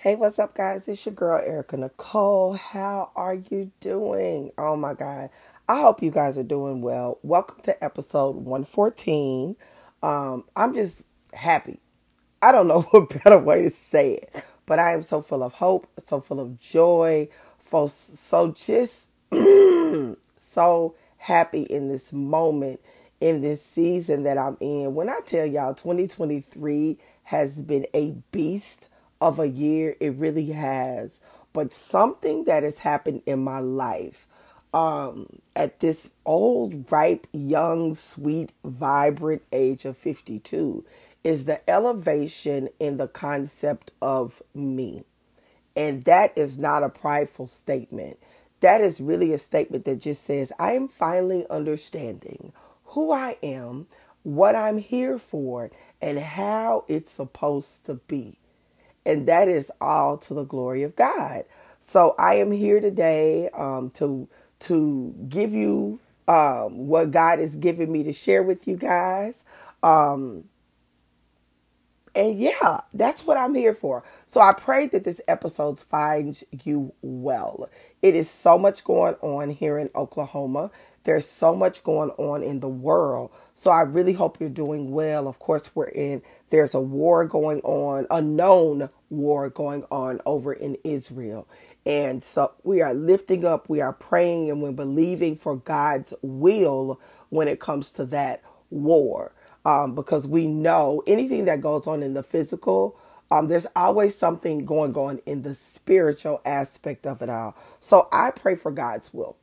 Hey, what's up, guys? It's your girl, Erica Nicole. How are you doing? Oh my God. I hope you guys are doing well. Welcome to episode 114. Um, I'm just happy. I don't know what better way to say it, but I am so full of hope, so full of joy, so just so happy in this moment, in this season that I'm in. When I tell y'all 2023 has been a beast of a year. It really has. But something that has happened in my life um, at this old, ripe, young, sweet, vibrant age of 52 is the elevation in the concept of me. And that is not a prideful statement. That is really a statement that just says, I am finally understanding who I am, what I'm here for, and how it's supposed to be. And that is all to the glory of God. So I am here today um, to to give you um, what God has given me to share with you guys. Um, and yeah, that's what I'm here for. So I pray that this episode finds you well. It is so much going on here in Oklahoma. There's so much going on in the world. So I really hope you're doing well. Of course, we're in, there's a war going on, a known war going on over in Israel. And so we are lifting up, we are praying, and we're believing for God's will when it comes to that war. Um, because we know anything that goes on in the physical, um, there's always something going on in the spiritual aspect of it all. So I pray for God's will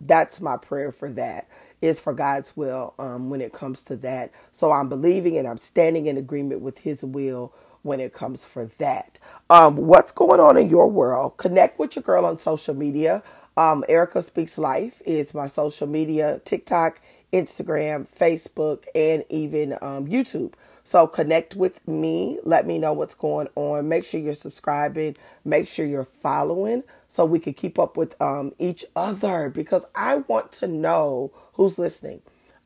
that's my prayer for that is for God's will um, when it comes to that. So I'm believing and I'm standing in agreement with His will when it comes for that. Um, what's going on in your world? Connect with your girl on social media. Um, Erica Speaks Life is my social media TikTok, Instagram, Facebook, and even um, YouTube. So connect with me. Let me know what's going on. Make sure you're subscribing. Make sure you're following so we can keep up with um, each other because I want to know who's listening.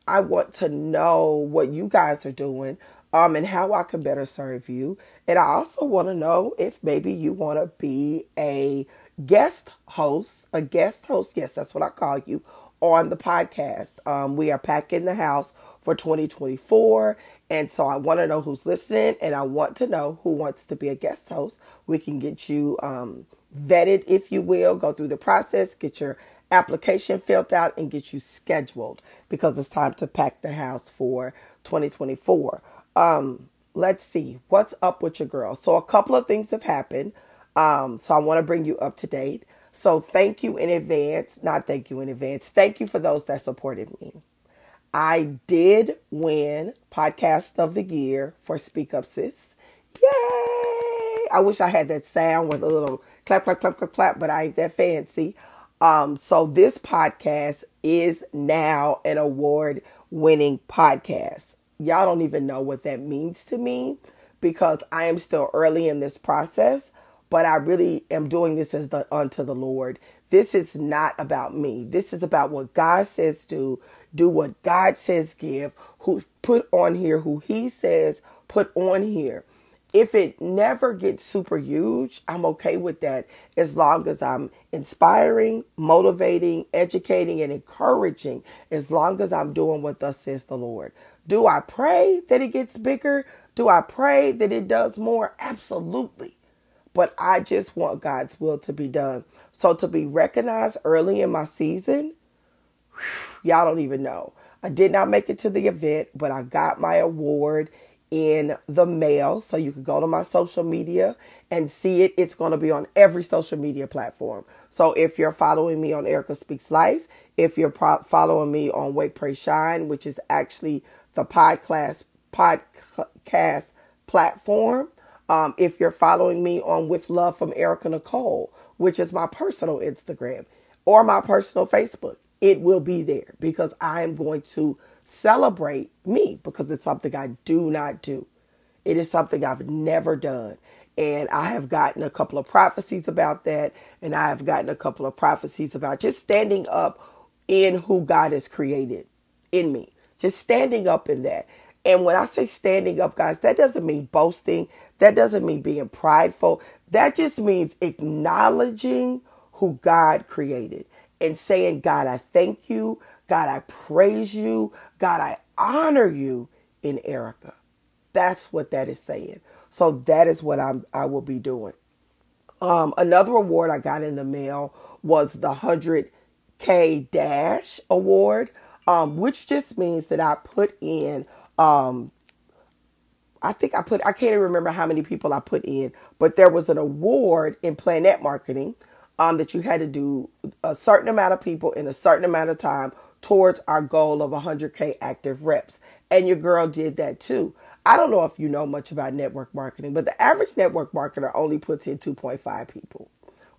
I want to know what you guys are doing um, and how I can better serve you. And I also want to know if maybe you want to be a guest host, a guest host. Yes, that's what I call you on the podcast. Um, we are packing the house for 2024. And so I want to know who's listening and I want to know who wants to be a guest host. We can get you um, vetted, if you will, go through the process, get your application filled out, and get you scheduled because it's time to pack the house for 2024. Um, let's see what's up with your girl. So, a couple of things have happened. Um, so, I want to bring you up to date. So, thank you in advance. Not thank you in advance. Thank you for those that supported me. I did win Podcast of the Year for Speak Up Sis. Yay! I wish I had that sound with a little clap, clap, clap, clap, clap, but I ain't that fancy. Um, so this podcast is now an award winning podcast. Y'all don't even know what that means to me because I am still early in this process, but I really am doing this as the unto the Lord. This is not about me. This is about what God says do, do what God says give, who's put on here, who he says put on here if it never gets super huge, I'm okay with that as long as I'm inspiring, motivating, educating, and encouraging, as long as I'm doing what thus says the Lord. Do I pray that it gets bigger? Do I pray that it does more? Absolutely. But I just want God's will to be done. So to be recognized early in my season, whew, y'all don't even know. I did not make it to the event, but I got my award in the mail. So you can go to my social media and see it. It's going to be on every social media platform. So if you're following me on Erica Speaks Life, if you're pro- following me on Wake Pray Shine, which is actually the podcast podcast platform, um, if you're following me on With Love from Erica Nicole, which is my personal Instagram or my personal Facebook, it will be there because I am going to celebrate me because it's something I do not do. It is something I've never done. And I have gotten a couple of prophecies about that. And I have gotten a couple of prophecies about just standing up in who God has created in me. Just standing up in that. And when I say standing up, guys, that doesn't mean boasting. That doesn't mean being prideful. That just means acknowledging who God created and saying, God, I thank you. God, I praise you. God, I honor you in Erica. That's what that is saying. So that is what I'm I will be doing. Um, another award I got in the mail was the 100K Dash Award, um, which just means that I put in, um, I think I put, I can't even remember how many people I put in, but there was an award in Planet Marketing um, that you had to do a certain amount of people in a certain amount of time towards our goal of 100K active reps. And your girl did that too. I don't know if you know much about network marketing, but the average network marketer only puts in 2.5 people.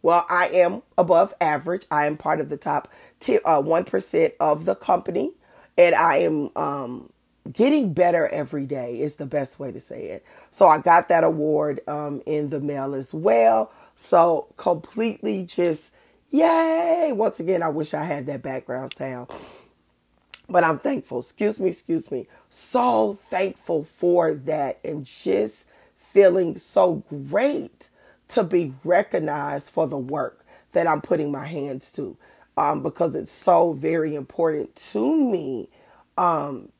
Well, I am above average. I am part of the top t- uh, 1% of the company, and I am um, getting better every day, is the best way to say it. So I got that award um, in the mail as well. So completely just, yay. Once again, I wish I had that background sound. But I'm thankful. Excuse me, excuse me. So thankful for that and just feeling so great to be recognized for the work that I'm putting my hands to um, because it's so very important to me um,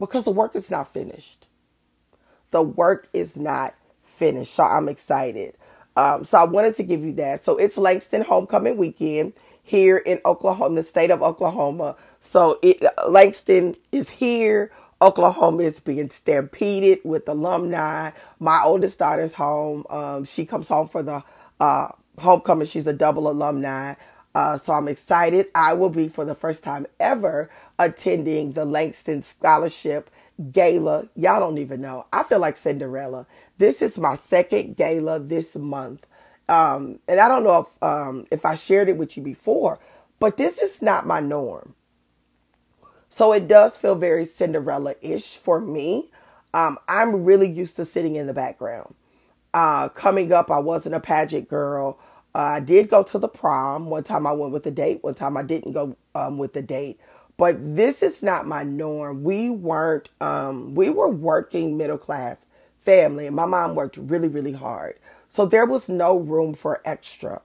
because the work is not finished. The work is not finished. So I'm excited. Um, so I wanted to give you that. So it's Langston Homecoming Weekend here in Oklahoma, the state of Oklahoma. So it, Langston is here. Oklahoma is being stampeded with alumni. My oldest daughter's home. Um, she comes home for the uh, homecoming. She's a double alumni. Uh, so I'm excited. I will be for the first time ever attending the Langston Scholarship Gala. Y'all don't even know. I feel like Cinderella. This is my second gala this month. Um, and I don't know if um, if I shared it with you before, but this is not my norm. So it does feel very Cinderella ish for me. Um, I'm really used to sitting in the background. Uh, coming up, I wasn't a pageant girl. Uh, I did go to the prom. One time I went with a date, one time I didn't go um, with the date. But this is not my norm. We weren't, um, we were working middle class family, and my mom worked really, really hard. So there was no room for extra.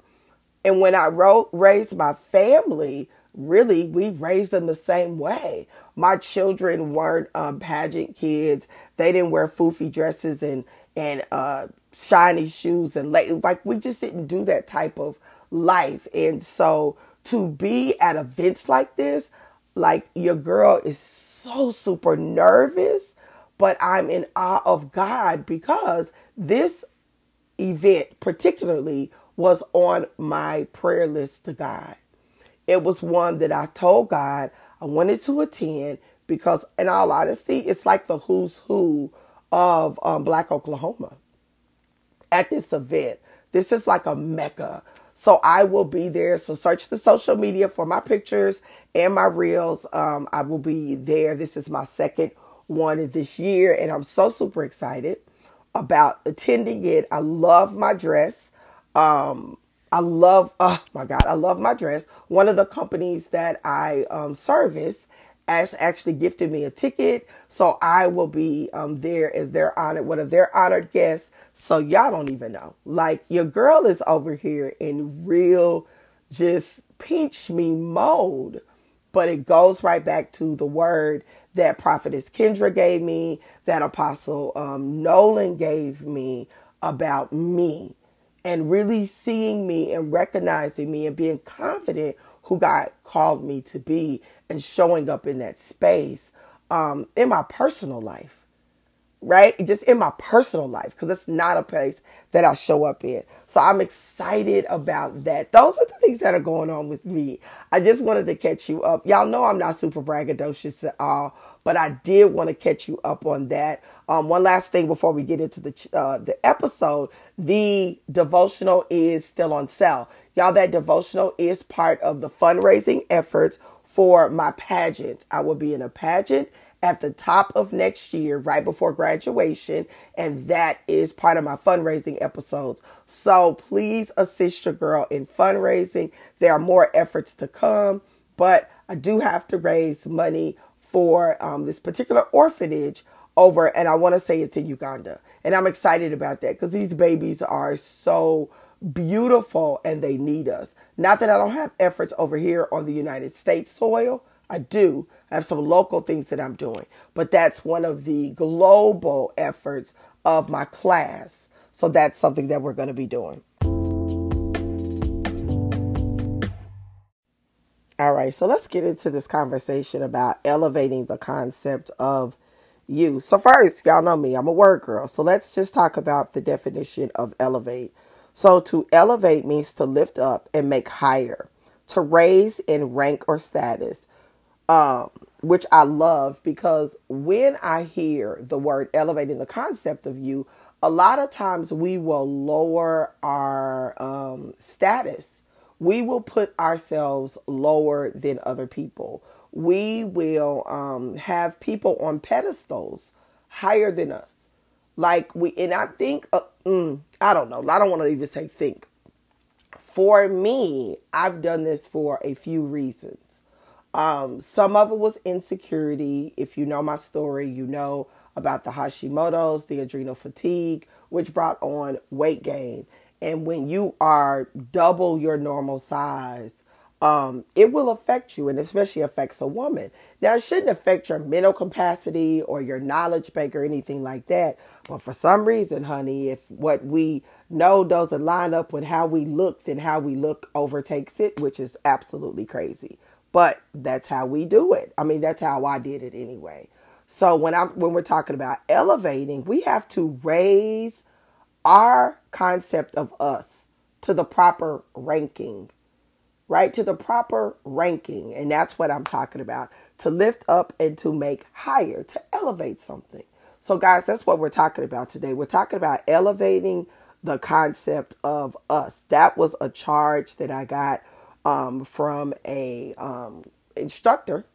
And when I wrote, raised my family, really, we raised them the same way. My children weren't um, pageant kids. They didn't wear foofy dresses and and uh, shiny shoes and like like we just didn't do that type of life. And so to be at events like this, like your girl is so super nervous, but I'm in awe of God because this event particularly was on my prayer list to God. It was one that I told God I wanted to attend because, in all honesty, it's like the who's who of um, Black Oklahoma at this event. This is like a mecca. So I will be there. So search the social media for my pictures and my reels. Um, I will be there. This is my second one this year, and I'm so super excited about attending it. I love my dress. Um, I love, oh my God, I love my dress. One of the companies that I um, service actually gifted me a ticket. So I will be um, there as their honored, one of their honored guests. So y'all don't even know. Like your girl is over here in real just pinch me mode. But it goes right back to the word that prophetess Kendra gave me, that apostle um, Nolan gave me about me and really seeing me and recognizing me and being confident who God called me to be and showing up in that space um, in my personal life, right? Just in my personal life, because it's not a place that I show up in. So I'm excited about that. Those are the things that are going on with me. I just wanted to catch you up. Y'all know I'm not super braggadocious at all, but I did want to catch you up on that. Um, one last thing before we get into the uh, the episode, the devotional is still on sale. Y'all, that devotional is part of the fundraising efforts for my pageant. I will be in a pageant at the top of next year, right before graduation, and that is part of my fundraising episodes. So please assist your girl in fundraising. There are more efforts to come, but I do have to raise money for um, this particular orphanage over, and I want to say it's in Uganda. And I'm excited about that because these babies are so beautiful and they need us. Not that I don't have efforts over here on the United States soil. I do. I have some local things that I'm doing, but that's one of the global efforts of my class. So that's something that we're going to be doing. All right, so let's get into this conversation about elevating the concept of you. So, first, y'all know me, I'm a word girl. So, let's just talk about the definition of elevate. So, to elevate means to lift up and make higher, to raise in rank or status, um, which I love because when I hear the word elevating the concept of you, a lot of times we will lower our um, status. We will put ourselves lower than other people. We will um, have people on pedestals higher than us. Like we, and I think, uh, mm, I don't know, I don't want to even say think. For me, I've done this for a few reasons. Um, some of it was insecurity. If you know my story, you know about the Hashimoto's, the adrenal fatigue, which brought on weight gain. And when you are double your normal size, um, it will affect you and especially affects a woman. Now, it shouldn't affect your mental capacity or your knowledge bank or anything like that. But for some reason, honey, if what we know doesn't line up with how we look, then how we look overtakes it, which is absolutely crazy. But that's how we do it. I mean, that's how I did it anyway. So when I'm when we're talking about elevating, we have to raise our concept of us to the proper ranking. Right? To the proper ranking. And that's what I'm talking about. To lift up and to make higher, to elevate something. So guys, that's what we're talking about today. We're talking about elevating the concept of us. That was a charge that I got um, from a um, instructor,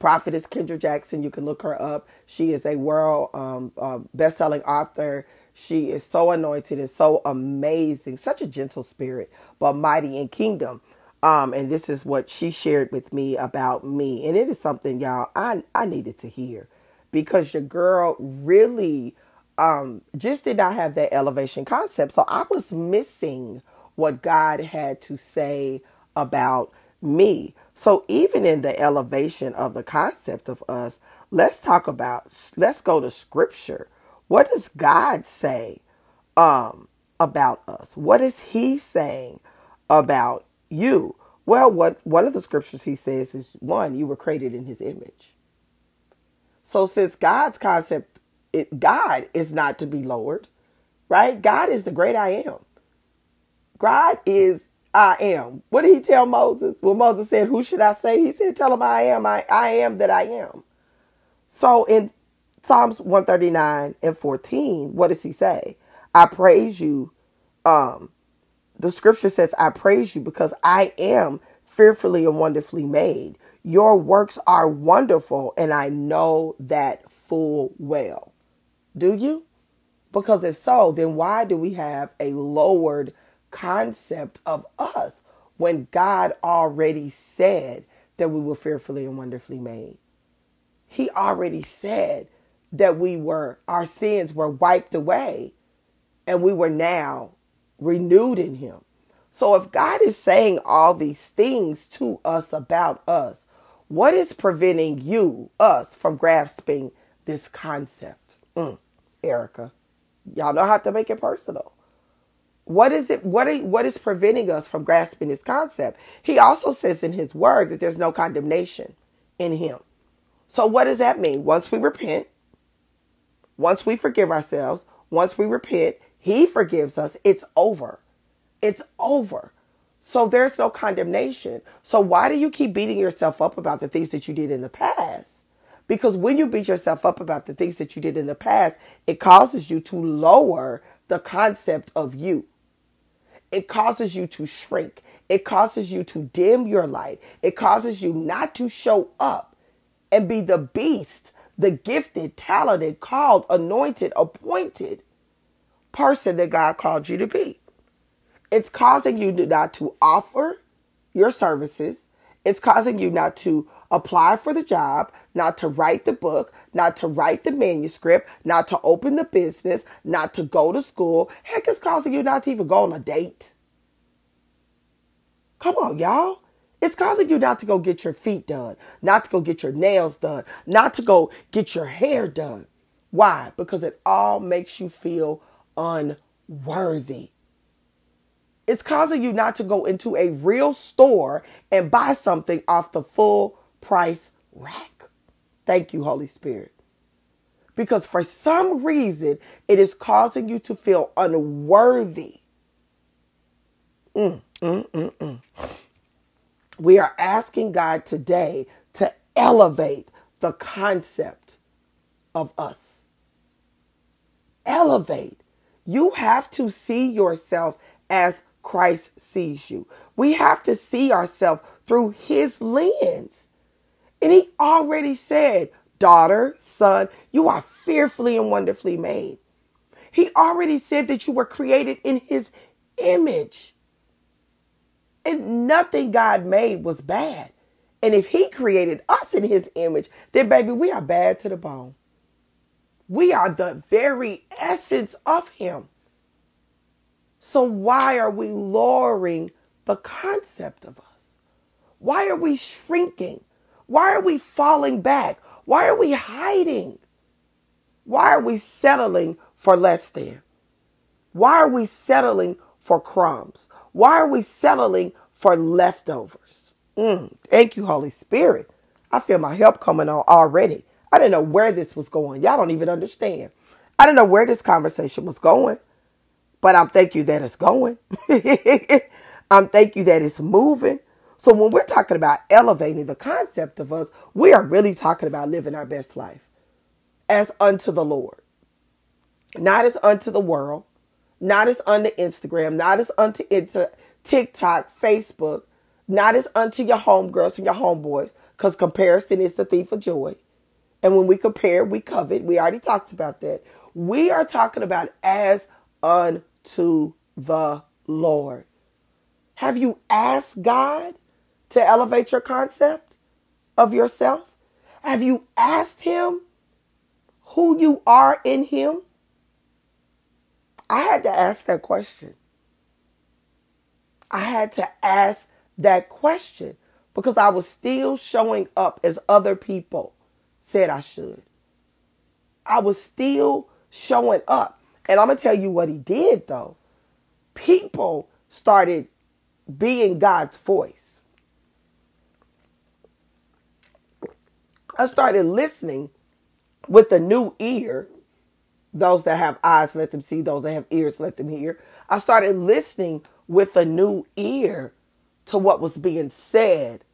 prophetess Kendra Jackson. You can look her up. She is a world um, uh, best-selling author. She is so anointed and so amazing, such a gentle spirit, but mighty in kingdom. Um, and this is what she shared with me about me, and it is something y'all I I needed to hear because your girl really um, just did not have that elevation concept. So I was missing what God had to say about me. So even in the elevation of the concept of us, let's talk about let's go to scripture. What does God say um about us? What is he saying about you? Well, what one of the scriptures he says is one, you were created in his image. So since God's concept it, God is not to be lowered, right? God is the great I am. God is I am. What did he tell Moses? Well, Moses said, Who should I say? He said, Tell him I am. I, I am that I am. So in Psalms 139 and 14, what does he say? I praise you. Um, the scripture says, I praise you because I am fearfully and wonderfully made. Your works are wonderful, and I know that full well. Do you? Because if so, then why do we have a lowered concept of us when God already said that we were fearfully and wonderfully made. He already said that we were, our sins were wiped away and we were now renewed in Him. So if God is saying all these things to us about us, what is preventing you, us, from grasping this concept? Mm, Erica, y'all know how to make it personal. What is it? What are, what is preventing us from grasping this concept? He also says in his word that there's no condemnation in him. So what does that mean? Once we repent, once we forgive ourselves, once we repent, he forgives us. It's over. It's over. So there's no condemnation. So why do you keep beating yourself up about the things that you did in the past? Because when you beat yourself up about the things that you did in the past, it causes you to lower the concept of you it causes you to shrink. It causes you to dim your light. It causes you not to show up and be the beast, the gifted, talented, called, anointed, appointed person that God called you to be. It's causing you not to offer your services. It's causing you not to apply for the job, not to write the book, not to write the manuscript, not to open the business, not to go to school. Heck, it's causing you not to even go on a date. Come on, y'all. It's causing you not to go get your feet done, not to go get your nails done, not to go get your hair done. Why? Because it all makes you feel unworthy. It's causing you not to go into a real store and buy something off the full price rack. Thank you, Holy Spirit. Because for some reason, it is causing you to feel unworthy. Mm, mm, mm, mm. We are asking God today to elevate the concept of us. Elevate. You have to see yourself as Christ sees you. We have to see ourselves through his lens. And he already said, daughter, son, you are fearfully and wonderfully made. He already said that you were created in his image. And nothing God made was bad. And if he created us in his image, then baby, we are bad to the bone. We are the very essence of him. So why are we lowering the concept of us? Why are we shrinking? Why are we falling back? Why are we hiding? Why are we settling for less than? Why are we settling for crumbs? Why are we settling for leftovers? Mm, thank you, Holy Spirit. I feel my help coming on already. I didn't know where this was going. Y'all don't even understand. I didn't know where this conversation was going, but I'm thank you that it's going. I'm thank you that it's moving. So when we're talking about elevating the concept of us, we are really talking about living our best life as unto the Lord, not as unto the world, not as unto Instagram, not as unto TikTok, Facebook, not as unto your homegirls and your homeboys, because comparison is the thief of joy. And when we compare, we covet. We already talked about that. We are talking about as unto the Lord. Have you asked God to elevate your concept of yourself? Have you asked Him who you are in Him? I had to ask that question. I had to ask that question because I was still showing up as other people said I should. I was still showing up. And I'm going to tell you what he did though. People started being God's voice. I started listening with a new ear those that have eyes, let them see. Those that have ears, let them hear. I started listening with a new ear to what was being said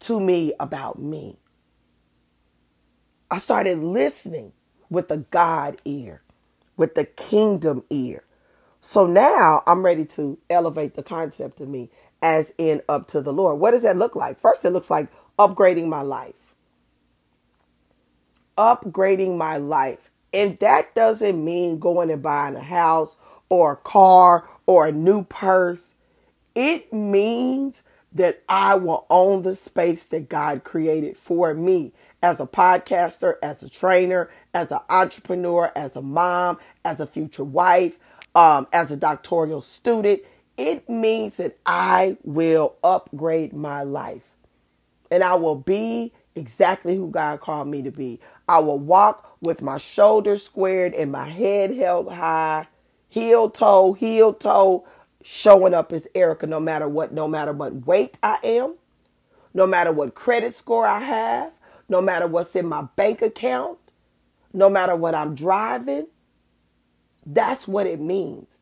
to me about me. I started listening with the God ear, with the kingdom ear. So now I'm ready to elevate the concept of me as in up to the Lord. What does that look like? First, it looks like upgrading my life. Upgrading my life. And that doesn't mean going and buying a house or a car or a new purse. It means that I will own the space that God created for me as a podcaster, as a trainer, as an entrepreneur, as a mom, as a future wife, um, as a doctoral student. It means that I will upgrade my life and I will be exactly who God called me to be. I will walk with my shoulders squared and my head held high, heel toe, heel toe, showing up as Erica no matter what, no matter what weight I am, no matter what credit score I have, no matter what's in my bank account, no matter what I'm driving. That's what it means.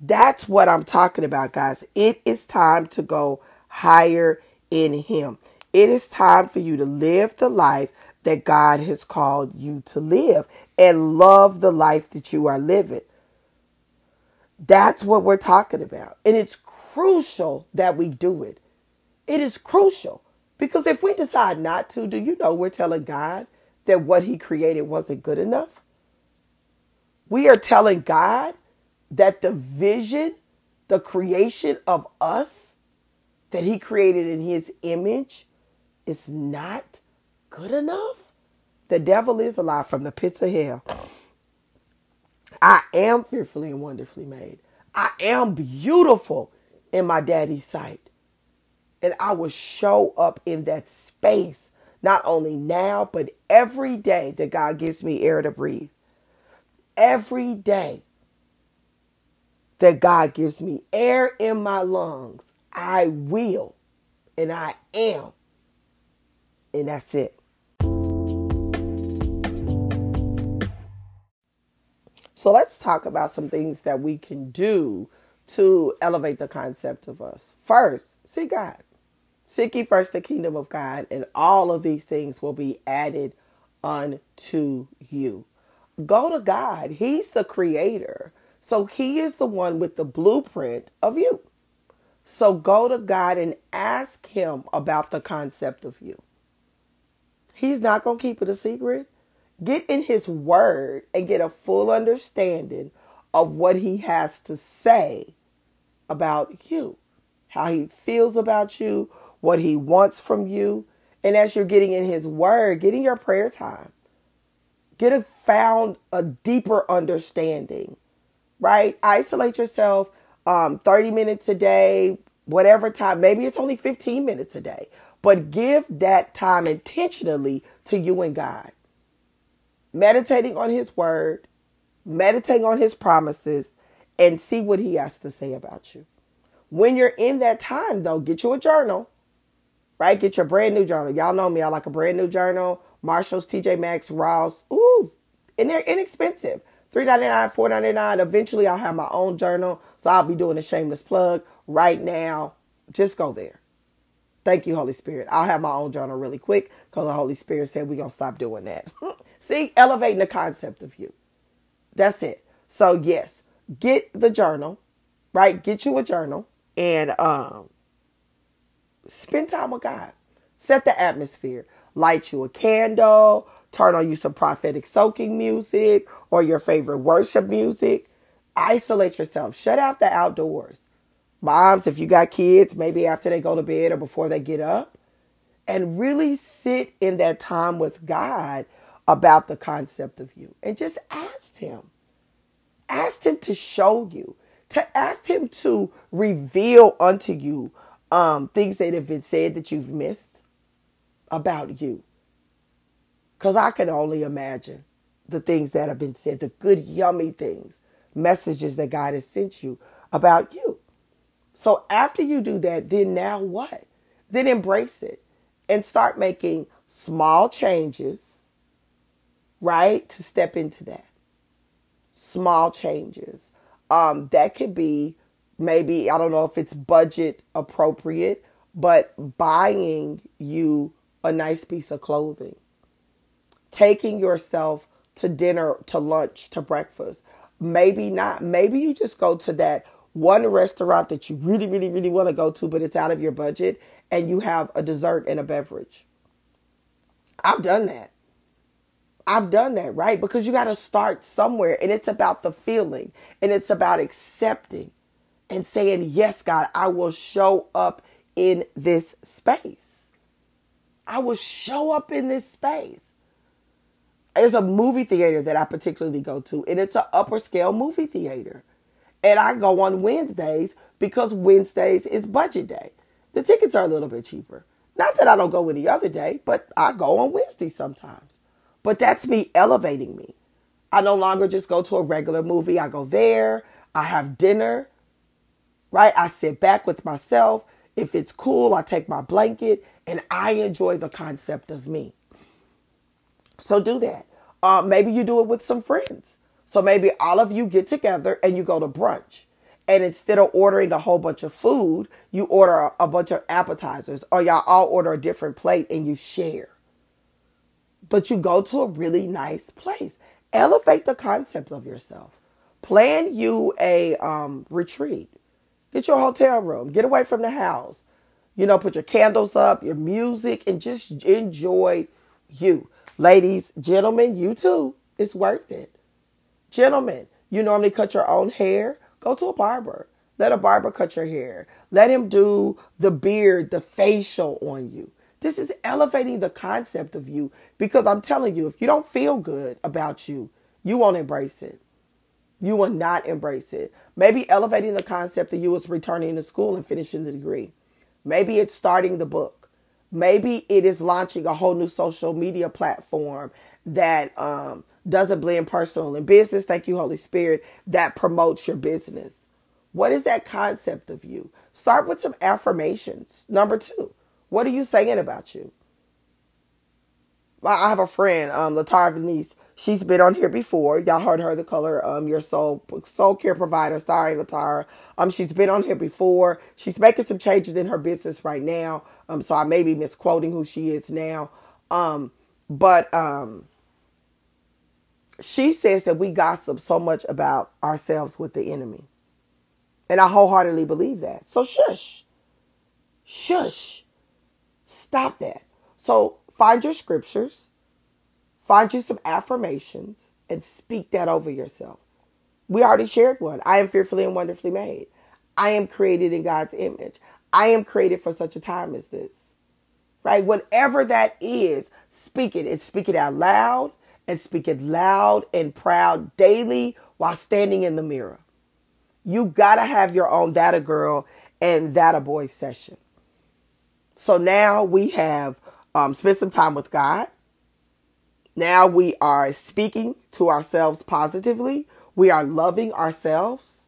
That's what I'm talking about, guys. It is time to go higher in Him. It is time for you to live the life that God has called you to live and love the life that you are living. That's what we're talking about. And it's crucial that we do it. It is crucial because if we decide not to, do you know we're telling God that what He created wasn't good enough? We are telling God that the vision, the creation of us that He created in His image, is not good enough? The devil is alive from the pits of hell. I am fearfully and wonderfully made. I am beautiful in my daddy's sight. And I will show up in that space, not only now, but every day that God gives me air to breathe. Every day that God gives me air in my lungs, I will and I am. And that's it. So let's talk about some things that we can do to elevate the concept of us. First, seek God. Seek ye first the kingdom of God, and all of these things will be added unto you. Go to God. He's the creator. So he is the one with the blueprint of you. So go to God and ask him about the concept of you. He's not going to keep it a secret. Get in his word and get a full understanding of what he has to say about you, how he feels about you, what he wants from you. And as you're getting in his word, getting your prayer time, get a found a deeper understanding, right? Isolate yourself um, 30 minutes a day, whatever time. Maybe it's only 15 minutes a day, but give that time intentionally to you and God meditating on his word, meditating on his promises, and see what he has to say about you. When you're in that time, though, get you a journal, right? Get your brand new journal. Y'all know me, I like a brand new journal. Marshalls, TJ Maxx, Ross. Ooh, and they're inexpensive. $3.99, $4.99. Eventually, I'll have my own journal. So I'll be doing a shameless plug right now. Just go there. Thank you, Holy Spirit. I'll have my own journal really quick because the Holy Spirit said we're going to stop doing that. See, elevating the concept of you. That's it. So yes, get the journal, right? Get you a journal and um spend time with God. Set the atmosphere. Light you a candle, turn on you some prophetic soaking music or your favorite worship music. Isolate yourself. Shut out the outdoors. Moms, if you got kids, maybe after they go to bed or before they get up, and really sit in that time with God about the concept of you and just ask him. Ask him to show you, to ask him to reveal unto you um, things that have been said that you've missed about you. Because I can only imagine the things that have been said, the good, yummy things, messages that God has sent you about you. So after you do that, then now what? Then embrace it and start making small changes right? To step into that. Small changes. Um, that could be maybe, I don't know if it's budget appropriate, but buying you a nice piece of clothing, taking yourself to dinner, to lunch, to breakfast. Maybe not. Maybe you just go to that one restaurant that you really, really, really want to go to, but it's out of your budget, and you have a dessert and a beverage. I've done that. I've done that, right? Because you got to start somewhere and it's about the feeling and it's about accepting and saying, Yes, God, I will show up in this space. I will show up in this space. There's a movie theater that I particularly go to, and it's an upper scale movie theater. And I go on Wednesdays because Wednesdays is budget day. The tickets are a little bit cheaper. Not that I don't go any other day, but I go on Wednesday sometimes. But that's me elevating me. I no longer just go to a regular movie. I go there, I have dinner, right? I sit back with myself. If it's cool, I take my blanket and I enjoy the concept of me. So do that. Uh, maybe you do it with some friends. So maybe all of you get together and you go to brunch. And instead of ordering a whole bunch of food, you order a, bunch of appetizers or y'all all order a different plate and you share but you go to a really nice place. Elevate the concept of yourself. Plan you a um, retreat. Get your hotel room. Get away from the house. You know, put your candles up, your music, and just enjoy you. Ladies, gentlemen, you too. It's worth it. Gentlemen, you normally cut your own hair. Go to a barber. Let a barber cut your hair. Let him do the beard, the facial on you. This is elevating the concept of you because I'm telling you, if you don't feel good about you, you won't embrace it. You will not embrace it. Maybe elevating the concept of you is returning to school and finishing the degree. Maybe it's starting the book. Maybe it is launching a whole new social media platform that um, doesn't blend personal and business. Thank you, Holy Spirit, that promotes your business. What is that concept of you? Start with some affirmations. Number two, what are you saying about you? I have a friend, um, Latara Venice. She's been on here before. Y'all heard her, the color, um, your soul, soul care provider. Sorry, Latara. Um, she's been on here before. She's making some changes in her business right now. Um, so I may be misquoting who she is now. Um, but um, she says that we gossip so much about ourselves with the enemy. And I wholeheartedly believe that. So shush. Shush. Stop that. So find your scriptures, find you some affirmations, and speak that over yourself. We already shared one. I am fearfully and wonderfully made. I am created in God's image. I am created for such a time as this. Right? Whatever that is, speak it and speak it out loud and speak it loud and proud daily while standing in the mirror. You gotta have your own that a girl and that a boy session. So now we have um, spent some time with God. Now we are speaking to ourselves positively. We are loving ourselves.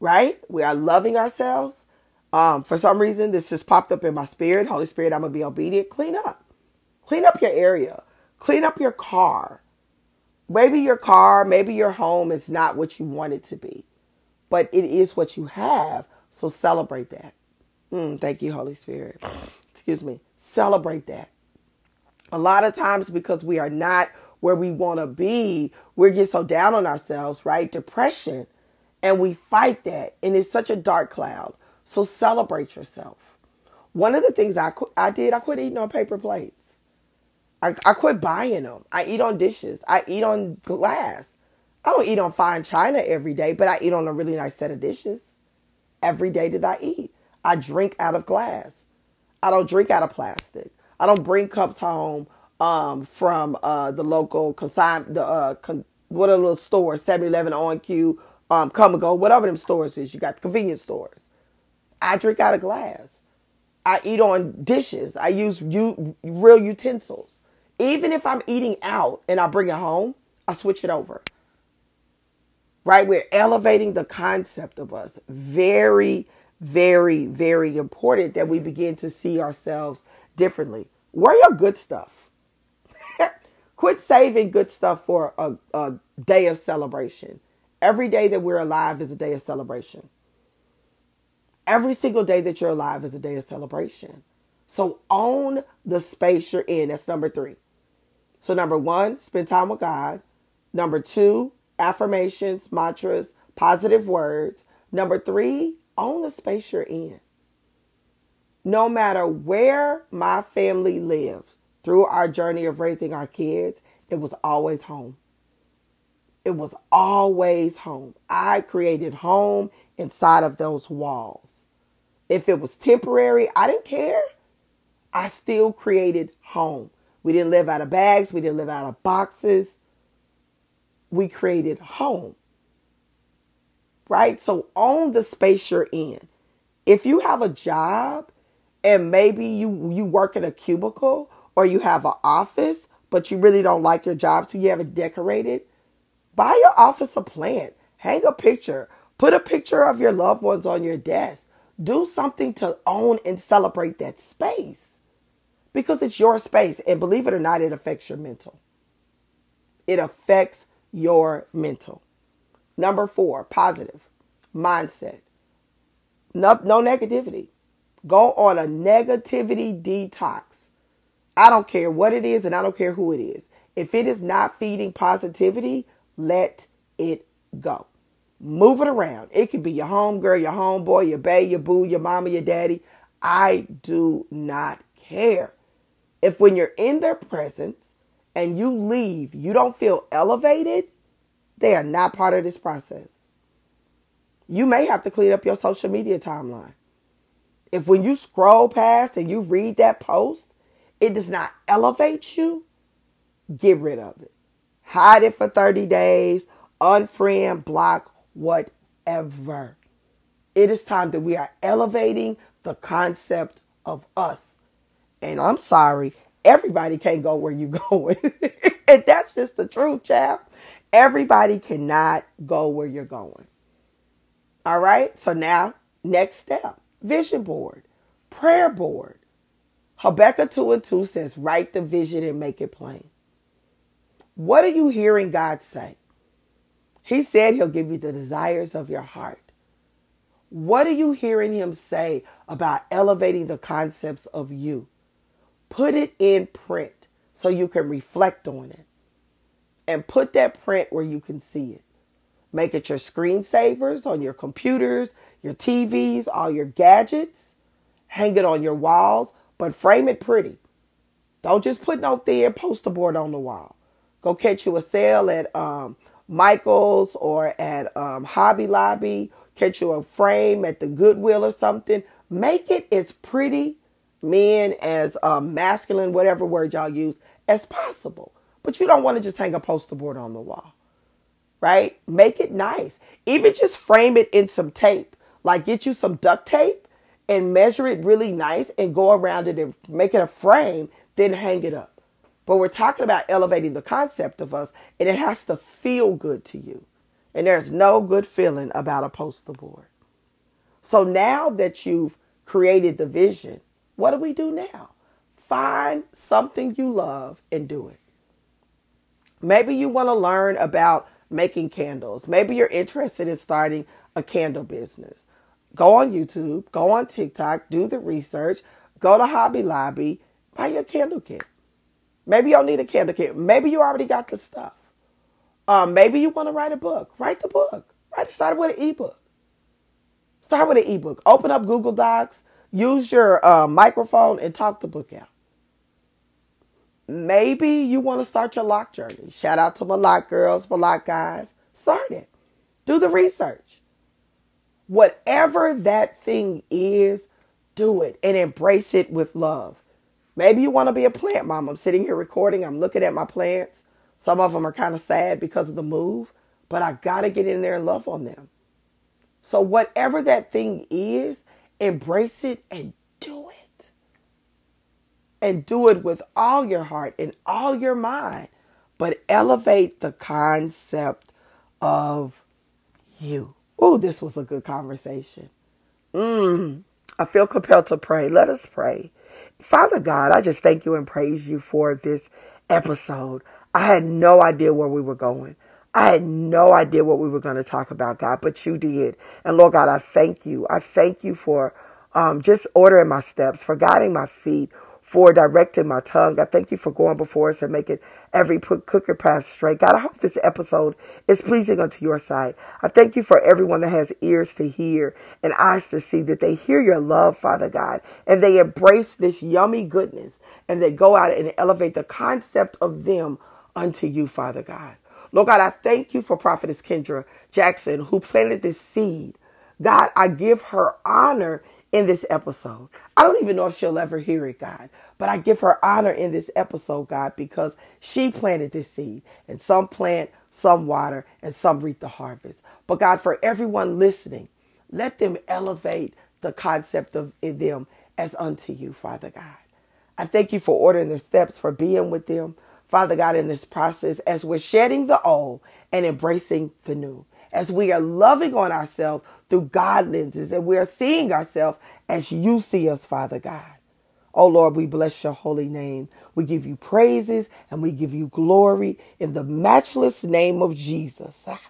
Right? We are loving ourselves. Um, for some reason, this just popped up in my spirit. Holy Spirit, I'm going to be obedient. Clean up. Clean up your area. Clean up your car. Maybe your car, maybe your home is not what you want it to be, but it is what you have. So celebrate that. Mm, thank you, Holy Spirit. Excuse me. Celebrate that. A lot of times, because we are not where we want to be, we get so down on ourselves, right? Depression. And we fight that. And it's such a dark cloud. So celebrate yourself. One of the things I, I did, I quit eating on paper plates. I, I quit buying them. I eat on dishes. I eat on glass. I don't eat on fine china every day, but I eat on a really nice set of dishes. Every day that I eat. I drink out of glass. I don't drink out of plastic. I don't bring cups home um, from uh, the local consign the uh, con- what a little store, 7-Eleven, OnCue, um, Kum & Go, whatever them stores is. You got the convenience stores. I drink out of glass. I eat on dishes. I use u- real utensils. Even if I'm eating out and I bring it home, I switch it over. Right? We're elevating the concept of us. Very, very, very important that we begin to see ourselves differently. Wear your good stuff. Quit saving good stuff for a, a day of celebration. Every day that we're alive is a day of celebration. Every single day that you're alive is a day of celebration. So own the space you're in. That's number three. So, number one, spend time with God. Number two, affirmations, mantras, positive words. Number three, own the space you're in. No matter where my family lived through our journey of raising our kids, it was always home. It was always home. I created home inside of those walls. If it was temporary, I didn't care. I still created home. We didn't live out of bags. We didn't live out of boxes. We created home. Right? So own the space you're in. If you have a job and maybe you, you work in a cubicle or you have an office, but you really don't like your job, so you have it decorated, buy your office a plant. Hang a picture. Put a picture of your loved ones on your desk. Do something to own and celebrate that space because it's your space. And believe it or not, it affects your mental. It affects your mental. Number four, positive mindset. No, no negativity. Go on a negativity detox. I don't care what it is and I don't care who it is. If it is not feeding positivity, let it go. Move it around. It could be your home girl, your homeboy, your bae, your boo, your mama, your daddy. I do not care. If when you're in their presence and you leave, you don't feel elevated, they are not part of this process. You may have to clean up your social media timeline. If when you scroll past and you read that post, it does not elevate you, get rid of it. Hide it for 30 days, unfriend, block, whatever. It is time that we are elevating the concept of us. And I'm sorry, everybody can't go where you're going. and that's just the truth, chap. Everybody cannot go where you're going. All right. So now, next step vision board, prayer board. Habakkuk 2 and 2 says, write the vision and make it plain. What are you hearing God say? He said he'll give you the desires of your heart. What are you hearing him say about elevating the concepts of you? Put it in print so you can reflect on it. And put that print where you can see it. Make it your screensavers on your computers, your TVs, all your gadgets. Hang it on your walls, but frame it pretty. Don't just put no thin poster board on the wall. Go catch you a sale at um, Michael's or at um, Hobby Lobby. Catch you a frame at the Goodwill or something. Make it as pretty, men as um, masculine, whatever word y'all use, as possible. But you don't want to just hang a poster board on the wall, right? Make it nice. Even just frame it in some tape. Like get you some duct tape and measure it really nice and go around it and make it a frame, then hang it up. But we're talking about elevating the concept of us, and it has to feel good to you. And there's no good feeling about a poster board. So now that you've created the vision, what do we do now? Find something you love and do it. Maybe you want to learn about making candles. Maybe you're interested in starting a candle business. Go on YouTube, go on TikTok, do the research, go to Hobby Lobby, buy your candle kit. Maybe you don't need a candle kit. Maybe you already got the stuff. Um, maybe you want to write a book. Write the book. Write start with an ebook. Start with an ebook. Open up Google Docs. Use your uh, microphone and talk the book out. Maybe you want to start your lock journey. Shout out to my lock girls, my lock guys. Start it. Do the research. Whatever that thing is, do it and embrace it with love. Maybe you want to be a plant mom. I'm sitting here recording. I'm looking at my plants. Some of them are kind of sad because of the move, but I got to get in there and love on them. So, whatever that thing is, embrace it and do it. And do it with all your heart and all your mind, but elevate the concept of you. Oh, this was a good conversation. Mm, I feel compelled to pray. Let us pray. Father God, I just thank you and praise you for this episode. I had no idea where we were going. I had no idea what we were going to talk about, God, but you did. And Lord God, I thank you. I thank you for um, just ordering my steps, for guiding my feet, for directing my tongue. I thank you for going before us and making every crooked path straight. God, I hope this episode is pleasing unto your sight. I thank you for everyone that has ears to hear and eyes to see, that they hear your love, Father God, and they embrace this yummy goodness and they go out and elevate the concept of them unto you, Father God. Lord God, I thank you for Prophetess Kendra Jackson who planted this seed. God, I give her honor in this episode. I don't even know if she'll ever hear it, God, but I give her honor in this episode, God, because she planted this seed and some plant, some water, and some reap the harvest. But God, for everyone listening, let them elevate the concept of them as unto you, Father God. I thank you for ordering their steps, for being with them, Father God, in this process as we're shedding the old and embracing the new as we are loving on ourselves through God lenses and we are seeing ourselves as you see us, Father God. Oh Lord, we bless your holy name. We give you praises and we give you glory in the matchless name of Jesus. Ah,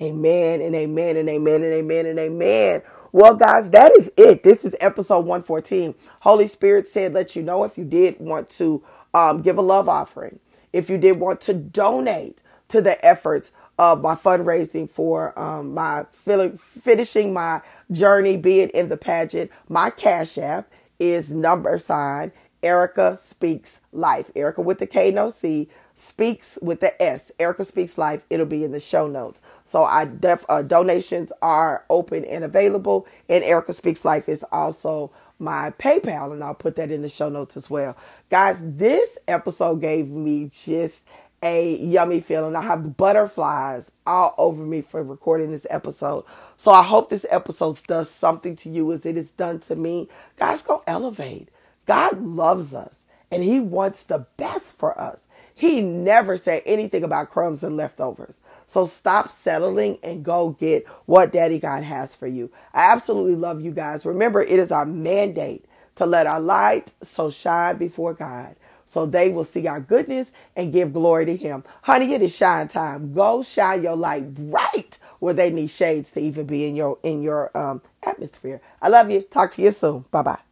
amen and amen and amen and amen and amen. Well, guys, that is it. This is episode 114. Holy Spirit said, let you know if you did want to um, give a love offering, if you did want to donate to the efforts of my fundraising for um, my finishing my journey, be it in the pageant. My cash app is number sign Erika Speaks Life. Erika with the K, no C, Speaks with the S. Erika Speaks Life. It'll be in the show notes. So I def uh, donations are open and available, and Erika Speaks Life is also my PayPal, and I'll put that in the show notes as well. Guys, this episode gave me just a yummy feeling. I have butterflies all over me for recording this episode. So I hope this episode does something to you as it has done to me. Guys, go elevate. God loves us and He wants the best for us. He never said anything about crumbs and leftovers. So stop settling and go get what Daddy God has for you. I absolutely love you guys. Remember, it is our mandate to let our light so shine before God so they will see our goodness and give glory to him. Honey, it is shine time. Go shine your light right where they need shades to even be in your in your um, atmosphere. I love you. Talk to you soon. Bye bye.